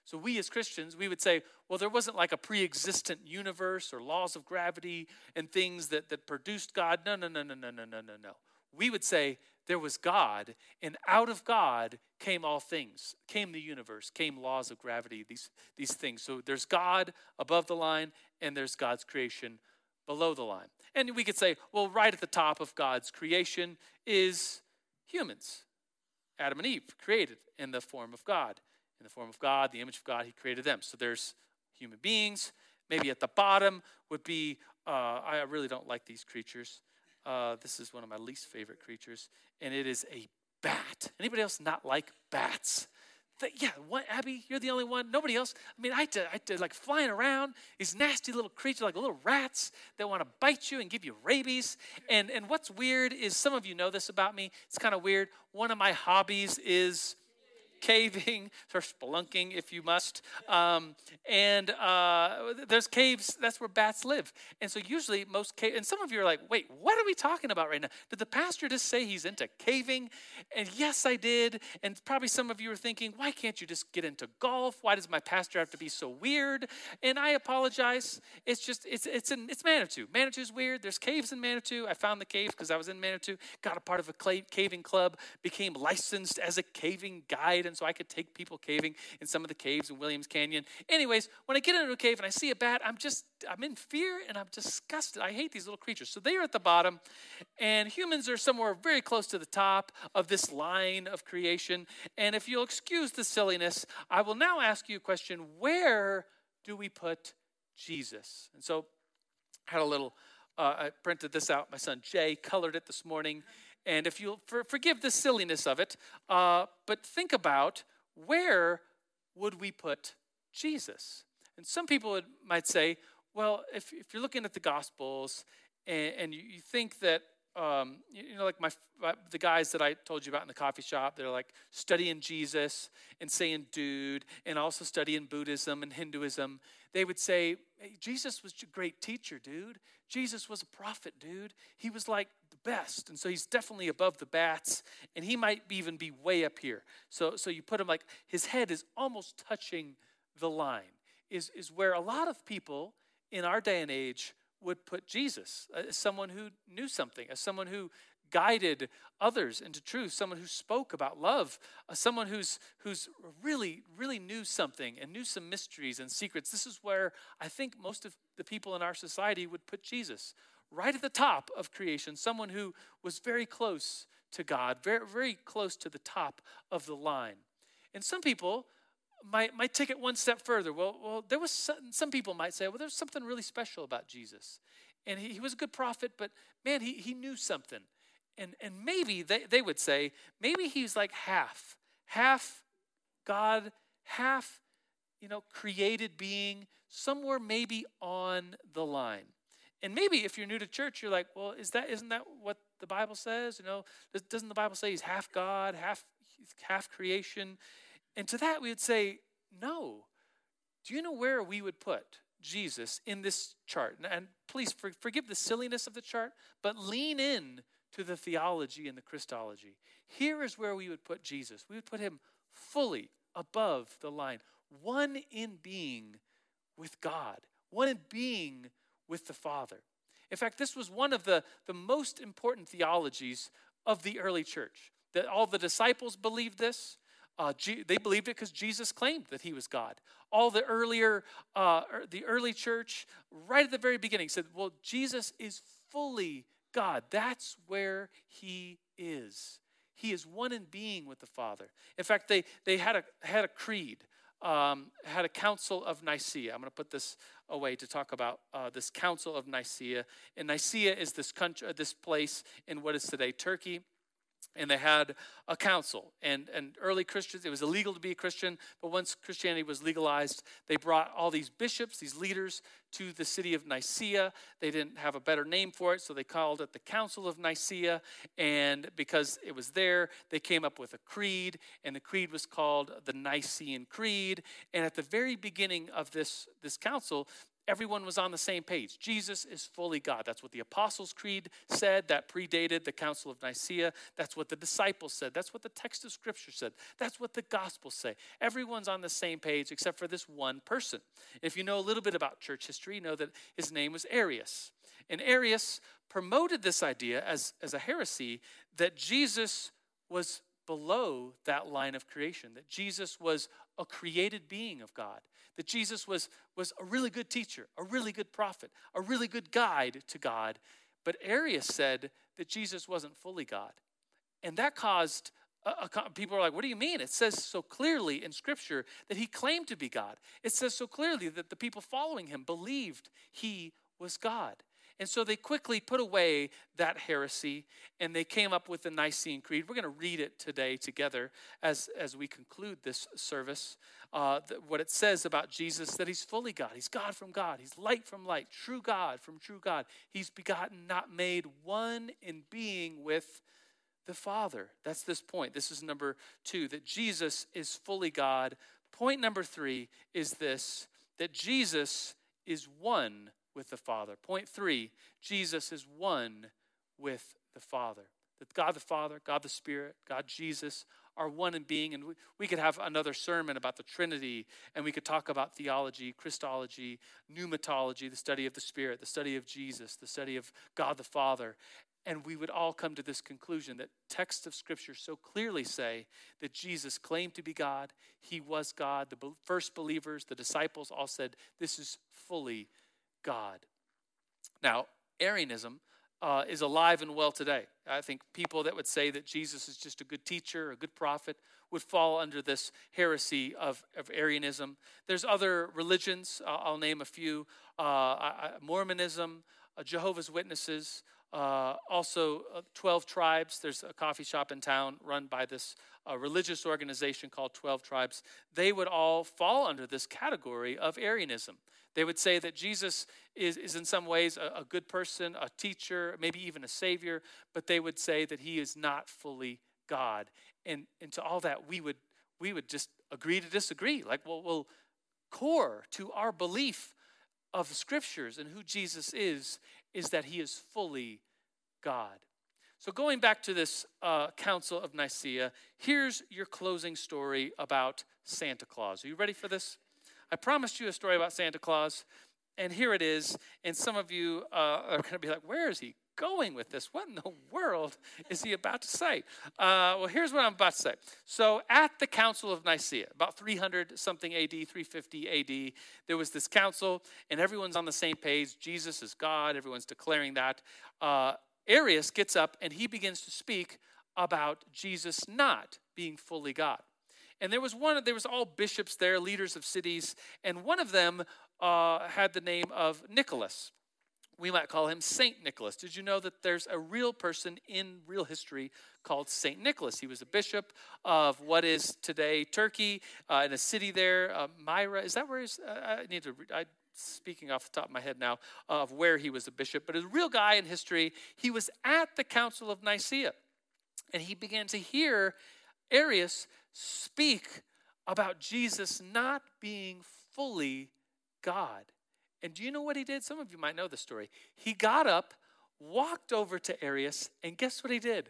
So we as Christians, we would say, well, there wasn't like a pre-existent universe or laws of gravity and things that, that produced God. No, no, no, no, no, no, no, no, no. We would say there was God, and out of God came all things, came the universe, came laws of gravity, these, these things. So there's God above the line, and there's God's creation below the line. And we could say, well, right at the top of God's creation is humans. Adam and Eve, created in the form of God in the form of God, the image of God, He created them. So there's human beings. Maybe at the bottom would be, uh, I really don't like these creatures. Uh, this is one of my least favorite creatures, and it is a bat. Anybody else not like bats? yeah, what, Abby, you're the only one. Nobody else. I mean, I did, I like flying around these nasty little creatures, like little rats that want to bite you and give you rabies. And and what's weird is some of you know this about me. It's kind of weird. One of my hobbies is caving <laughs> or spelunking if you must. Um, and uh, there's caves, that's where bats live. And so usually most cave, and some of you are like, wait, what are we talking about right now? Did the pastor just say he's into caving? And yes, I did. And probably some of you are thinking, why can't you just get into golf? Why does my pastor have to be so weird? And I apologize. It's just, it's, it's, in, it's Manitou. Manitou's weird. There's caves in Manitou. I found the caves because I was in Manitou, got a part of a caving club, became licensed as a caving guide so I could take people caving in some of the caves in Williams Canyon. Anyways, when I get into a cave and I see a bat, I'm just, I'm in fear and I'm disgusted. I hate these little creatures. So they are at the bottom, and humans are somewhere very close to the top of this line of creation. And if you'll excuse the silliness, I will now ask you a question where do we put Jesus? And so I had a little, uh, I printed this out. My son Jay colored it this morning And if you'll for, forgive the silliness of it, uh, but think about where would we put Jesus? And some people would, might say, well, if, if you're looking at the Gospels and, and you, you think that um, you know, like my the guys that I told you about in the coffee shop, they're like studying Jesus and saying "dude," and also studying Buddhism and Hinduism. They would say, hey, "Jesus was a great teacher, dude. Jesus was a prophet, dude. He was like best, and so he's definitely above the bats, and he might even be way up here." So, so you put him like his head is almost touching the line. Is is where a lot of people in our day and age would put Jesus as someone who knew something, as someone who guided others into truth, someone who spoke about love, uh, someone who's who's really really knew something and knew some mysteries and secrets. This is where I think most of the people in our society would put Jesus, right at the top of creation, someone who was very close to God, very very close to the top of the line. And some people might, might take it one step further. Well, well, there was some, some people might say, well, there's something really special about Jesus. And he, he was a good prophet, but man, he, he knew something. And, and maybe they, they would say, maybe he's like half, half God, half, you know, created being, somewhere maybe on the line. And maybe if you're new to church, you're like, well, is that isn't that what the Bible says? You know, doesn't the Bible say he's half God, half half creation? And to that, we would say, no. Do you know where we would put Jesus in this chart? And please forgive the silliness of the chart, but lean in to the theology and the Christology. Here is where we would put Jesus. We would put him fully above the line, one in being with God, one in being with the Father. In fact, this was one of the, the most important theologies of the early church. That all the disciples believed this, uh, G- they believed it because Jesus claimed that he was God. All the earlier, uh, er, the early church, right at the very beginning, said, "Well, Jesus is fully God. That's where he is. He is one in being with the Father." In fact, they they had a had a creed, um, had a council of Nicaea. I'm going to put this away to talk about uh, this council of Nicaea. And Nicaea is this country, this place in what is today Turkey and they had a council. And, and early christians it was illegal to be a christian but once christianity was legalized they brought all these bishops these leaders to the city of nicaea. They didn't have a better name for it so they called it the council of nicaea. And because it was there they came up with a creed and the creed was called the nicene creed. And at the very beginning of this, this council everyone was on the same page. Jesus is fully God. That's what the Apostles' Creed said. That predated the Council of Nicaea. That's what the disciples said. That's what the text of Scripture said. That's what the Gospels say. Everyone's on the same page except for this one person. If you know a little bit about church history, you know that his name was Arius. And Arius promoted this idea as, as a heresy that Jesus was below that line of creation, that Jesus was a created being of God that Jesus was, was a really good teacher, a really good prophet, a really good guide to God. But Arius said that Jesus wasn't fully God. And that caused a, a, people are like, what do you mean? It says so clearly in Scripture that he claimed to be God. It says so clearly that the people following him believed he was God. And so they quickly put away that heresy and they came up with the Nicene Creed. We're going to read it today together as, as we conclude this service. Uh, what it says about Jesus that he's fully God. He's God from God. He's light from light, true God from true God. He's begotten, not made, one in being with the Father. That's this point. This is number two that Jesus is fully God. Point number three is this that Jesus is one with the Father. Point three Jesus is one with the Father. That God the Father, God the Spirit, God Jesus are one in being. And we, we could have another sermon about the Trinity, and we could talk about theology, Christology, pneumatology, the study of the Spirit, the study of Jesus, the study of God the Father. And we would all come to this conclusion that texts of Scripture so clearly say that Jesus claimed to be God, He was God. The first believers, the disciples, all said, This is fully God. Now, Arianism uh, is alive and well today. I think people that would say that Jesus is just a good teacher, a good prophet, would fall under this heresy of, of Arianism. There's other religions, uh, I'll name a few uh, Mormonism, uh, Jehovah's Witnesses, uh, also, uh, 12 tribes. There's a coffee shop in town run by this uh, religious organization called 12 Tribes. They would all fall under this category of Arianism. They would say that Jesus is, is in some ways a, a good person, a teacher, maybe even a savior, but they would say that he is not fully God. And, and to all that, we would, we would just agree to disagree. Like, well, well, core to our belief of the scriptures and who Jesus is is that he is fully God. So, going back to this uh, Council of Nicaea, here's your closing story about Santa Claus. Are you ready for this? I promised you a story about Santa Claus, and here it is. And some of you uh, are going to be like, where is he going with this? What in the world is he about to say? Uh, well, here's what I'm about to say. So, at the Council of Nicaea, about 300 something AD, 350 AD, there was this council, and everyone's on the same page. Jesus is God, everyone's declaring that. Uh, Arius gets up and he begins to speak about Jesus not being fully God. And there was one, there was all bishops there, leaders of cities, and one of them uh, had the name of Nicholas we might call him Saint Nicholas. Did you know that there's a real person in real history called Saint Nicholas? He was a bishop of what is today Turkey, uh, in a city there, uh, Myra. Is that where he's? Uh, I need to. I, speaking off the top of my head now of where he was a bishop, but a real guy in history. He was at the Council of Nicaea, and he began to hear Arius speak about Jesus not being fully God. And do you know what he did? Some of you might know the story. He got up, walked over to Arius, and guess what he did?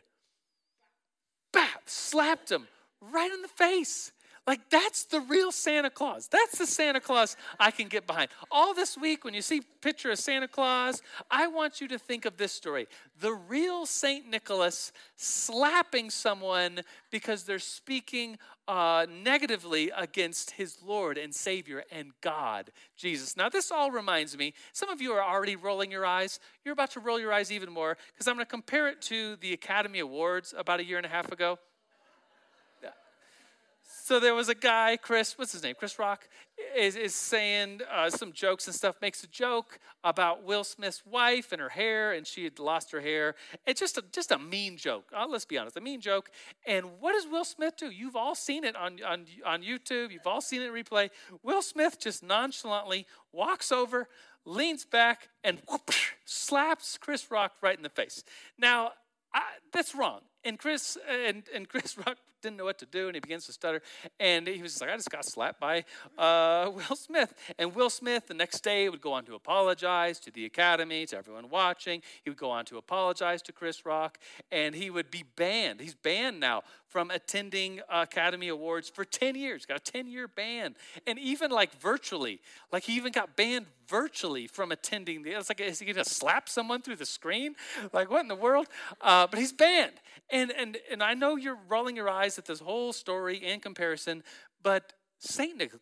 Bap! Slapped him right in the face. Like, that's the real Santa Claus. That's the Santa Claus I can get behind. All this week, when you see picture of Santa Claus, I want you to think of this story. The real St. Nicholas slapping someone because they're speaking uh, negatively against his Lord and Savior and God, Jesus. Now, this all reminds me, some of you are already rolling your eyes. You're about to roll your eyes even more because I'm going to compare it to the Academy Awards about a year and a half ago. So there was a guy, Chris, what's his name? Chris Rock is, is saying uh, some jokes and stuff, makes a joke about Will Smith's wife and her hair, and she had lost her hair. It's just a, just a mean joke. Uh, let's be honest, a mean joke. And what does Will Smith do? You've all seen it on, on, on YouTube, you've all seen it replay. Will Smith just nonchalantly walks over, leans back, and whoosh, slaps Chris Rock right in the face. Now, I, that's wrong. And Chris and, and Chris <laughs> Rock didn't know what to do, and he begins to stutter. And he was like, I just got slapped by uh, <laughs> Will Smith. And Will Smith, the next day, would go on to apologize to the Academy, to everyone watching. He would go on to apologize to Chris Rock, and he would be banned. He's banned now from attending Academy Awards for 10 years, got a 10 year ban. And even like virtually, like he even got banned virtually from attending the, it's like, is he gonna slap someone through the screen? Like, what in the world? Uh, but he's banned. And, and, and I know you're rolling your eyes at this whole story in comparison, but Saint, Nic-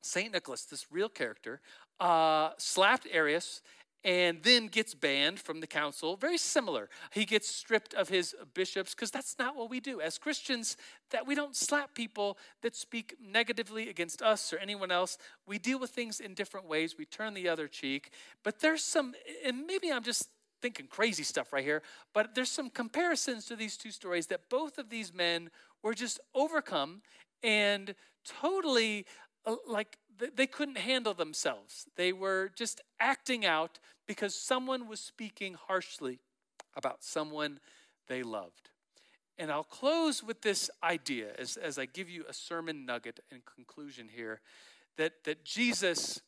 Saint Nicholas, this real character, uh, slapped Arius and then gets banned from the council. Very similar. He gets stripped of his bishops because that's not what we do. As Christians, that we don't slap people that speak negatively against us or anyone else. We deal with things in different ways. We turn the other cheek. But there's some, and maybe I'm just thinking crazy stuff right here, but there's some comparisons to these two stories that both of these men were just overcome and totally uh, like they couldn't handle themselves. They were just acting out because someone was speaking harshly about someone they loved. And I'll close with this idea as, as I give you a sermon nugget and conclusion here that, that Jesus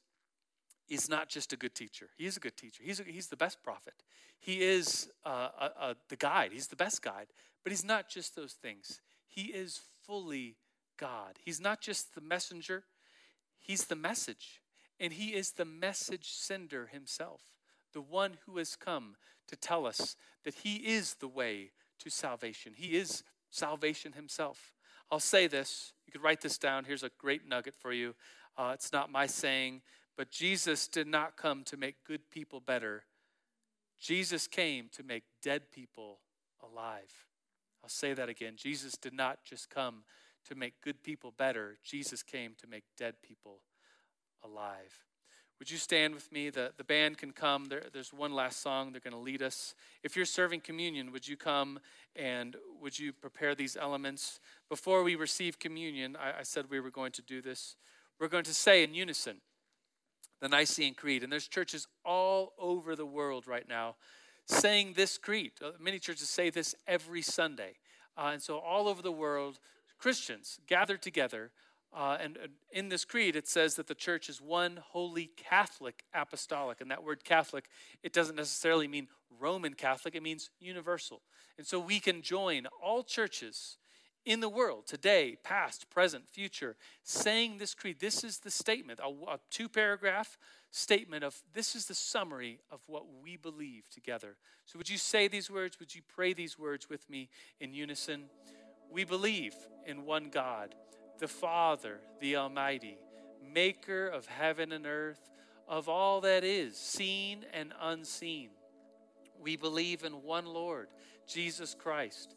is not just a good teacher. He is a good teacher. He's, a, he's the best prophet. He is uh, uh, uh, the guide. He's the best guide. But he's not just those things. He is fully God. He's not just the messenger, he's the message. And he is the message sender himself, the one who has come to tell us that he is the way to salvation. He is salvation himself. I'll say this. You could write this down. Here's a great nugget for you. Uh, it's not my saying, but Jesus did not come to make good people better. Jesus came to make dead people alive. I'll say that again. Jesus did not just come to make good people better, Jesus came to make dead people alive. Would you stand with me? The, the band can come. There, there's one last song. They're going to lead us. If you're serving communion, would you come and would you prepare these elements? Before we receive communion, I, I said we were going to do this. We're going to say in unison the Nicene Creed. And there's churches all over the world right now saying this creed. Uh, many churches say this every Sunday. Uh, and so all over the world, Christians gather together uh, and, in this creed, it says that the church is one holy Catholic apostolic. And that word Catholic, it doesn't necessarily mean Roman Catholic, it means universal. And so we can join all churches in the world today, past, present, future, saying this creed. This is the statement, a, a two paragraph statement of this is the summary of what we believe together. So, would you say these words? Would you pray these words with me in unison? We believe in one God the Father, the Almighty, maker of heaven and earth, of all that is, seen and unseen. We believe in one Lord, Jesus Christ,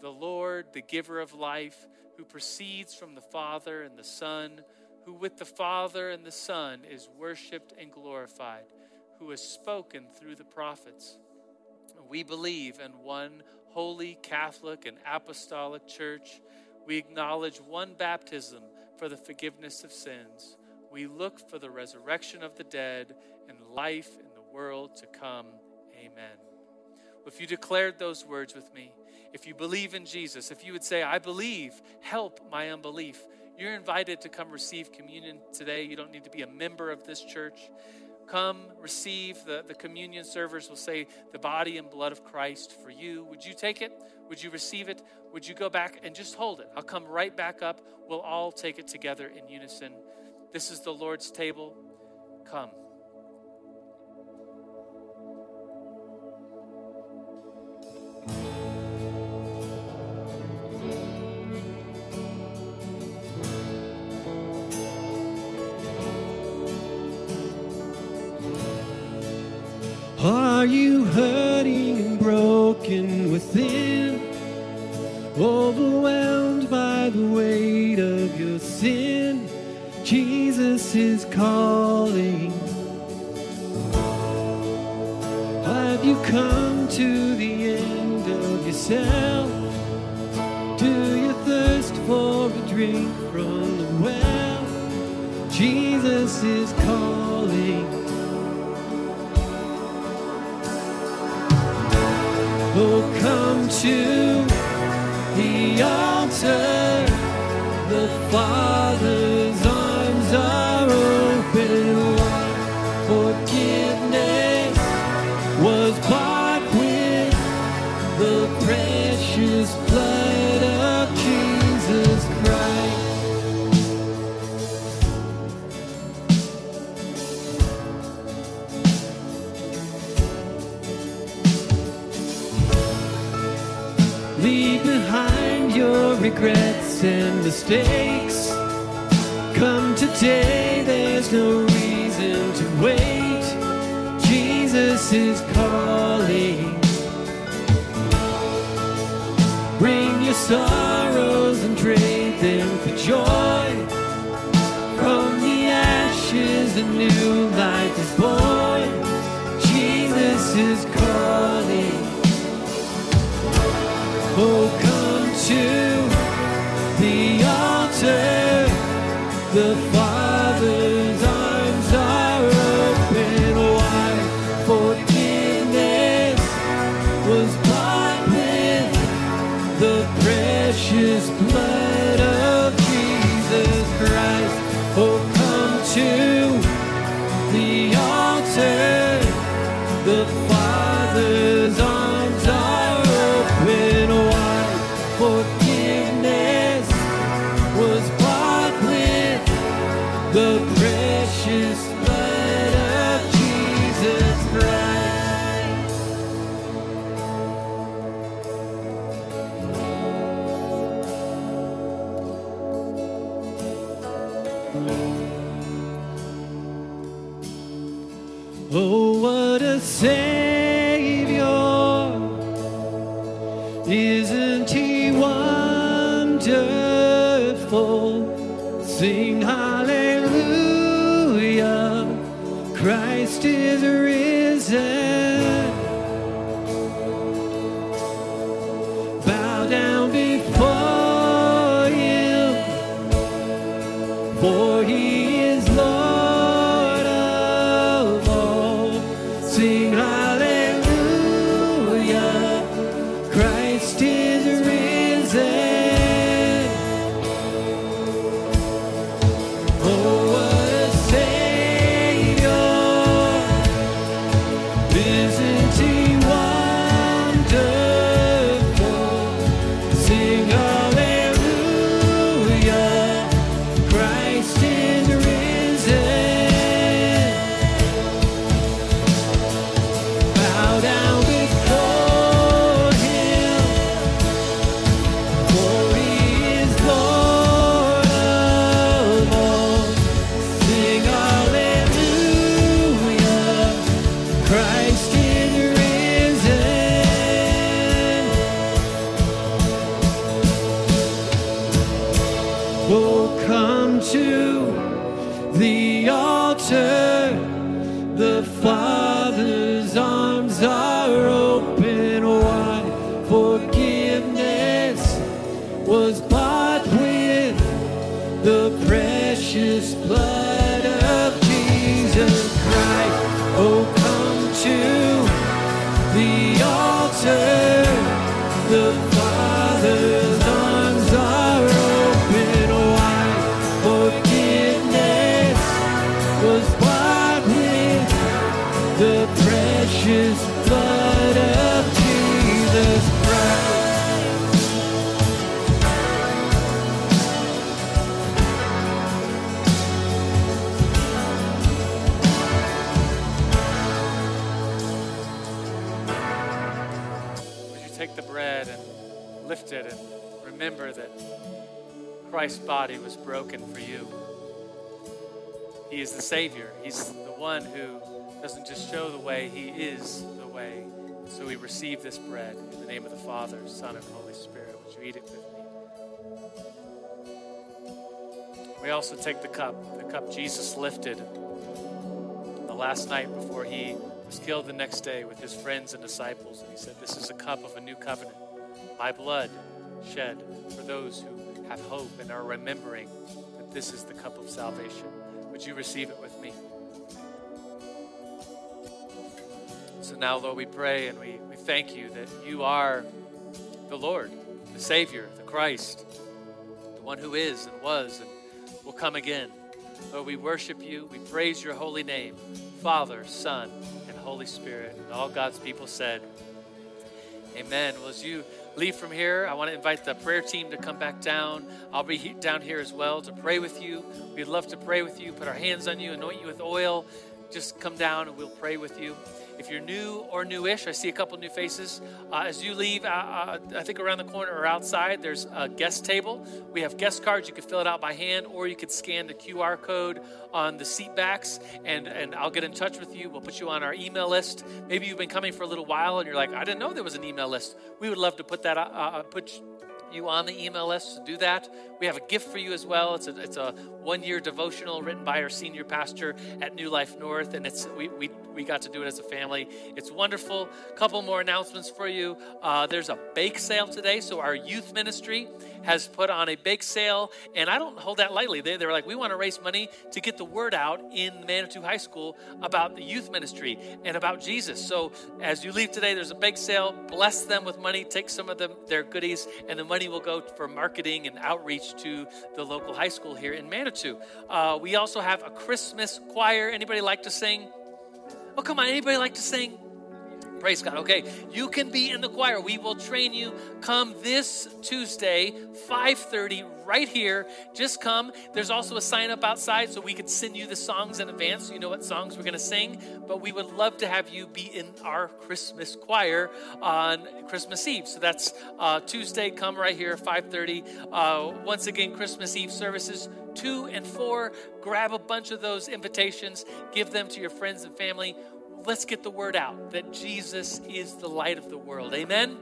the Lord, the giver of life, who proceeds from the Father and the Son, who with the Father and the Son is worshiped and glorified, who has spoken through the prophets. We believe in one holy, Catholic, and apostolic church. We acknowledge one baptism for the forgiveness of sins. We look for the resurrection of the dead and life in the world to come. Amen. If you declared those words with me, if you believe in Jesus, if you would say, I believe, help my unbelief, you're invited to come receive communion today. You don't need to be a member of this church. Come receive. The, the communion servers will say, the body and blood of Christ for you. Would you take it? Would you receive it? Would you go back and just hold it? I'll come right back up. We'll all take it together in unison. This is the Lord's table. Come. 是 remember that Christ's body was broken for you? He is the Savior. He's the one who doesn't just show the way, He is the way. So we receive this bread in the name of the Father, Son, and Holy Spirit. Would you eat it with me? We also take the cup, the cup Jesus lifted the last night before He was killed the next day with His friends and disciples. And He said, This is a cup of a new covenant, my blood shed for those who have hope and are remembering that this is the cup of salvation. Would you receive it with me? So now, Lord, we pray and we, we thank you that you are the Lord, the Savior, the Christ, the one who is and was and will come again. Lord, we worship you. We praise your holy name, Father, Son, and Holy Spirit. And all God's people said, Amen. Well, as you leave from here, I want to invite the prayer team to come back down. I'll be down here as well to pray with you. We'd love to pray with you, put our hands on you, anoint you with oil. Just come down and we'll pray with you. If you're new or newish, I see a couple new faces. Uh, as you leave, uh, uh, I think around the corner or outside, there's a guest table. We have guest cards. You can fill it out by hand, or you could scan the QR code on the seat backs, and, and I'll get in touch with you. We'll put you on our email list. Maybe you've been coming for a little while, and you're like, I didn't know there was an email list. We would love to put that uh, uh, put you on the email list to do that. We have a gift for you as well. It's a, it's a one year devotional written by our senior pastor at New Life North, and it's we, we, we got to do it as a family. It's wonderful. A Couple more announcements for you. Uh, there's a bake sale today, so our youth ministry has put on a bake sale, and I don't hold that lightly. They, they're like, we want to raise money to get the word out in Manitou High School about the youth ministry and about Jesus. So as you leave today, there's a bake sale. Bless them with money. Take some of them, their goodies, and the money will go for marketing and outreach to the local high school here in Manitou. Uh, we also have a Christmas choir. Anybody like to sing? Oh, come on. Anybody like to sing? Praise God. Okay, you can be in the choir. We will train you. Come this Tuesday, 5:30, right here. Just come. There's also a sign up outside, so we could send you the songs in advance, so you know what songs we're going to sing. But we would love to have you be in our Christmas choir on Christmas Eve. So that's uh, Tuesday. Come right here, 5:30. Uh, once again, Christmas Eve services two and four. Grab a bunch of those invitations. Give them to your friends and family let's get the word out that Jesus is the light of the world. Amen.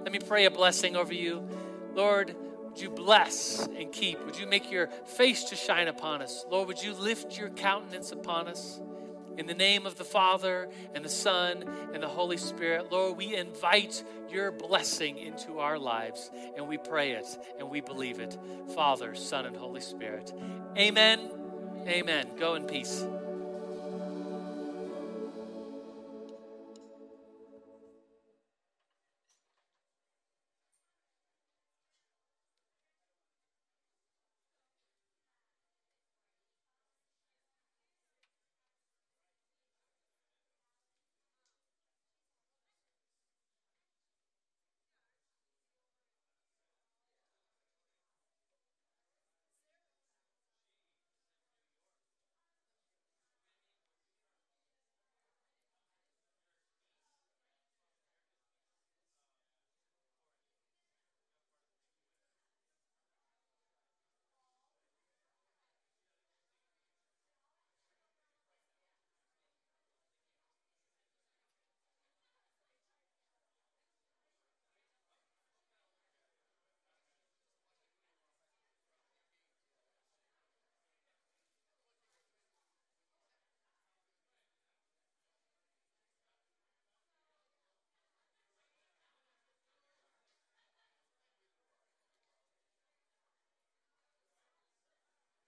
Let me pray a blessing over you. Lord, would you bless and keep? Would you make your face to shine upon us? Lord, would you lift your countenance upon us? In the name of the Father and the Son and the Holy Spirit, Lord, we invite your blessing into our lives and we pray it and we believe it. Father, Son, and Holy Spirit. Amen. Amen. Go in peace.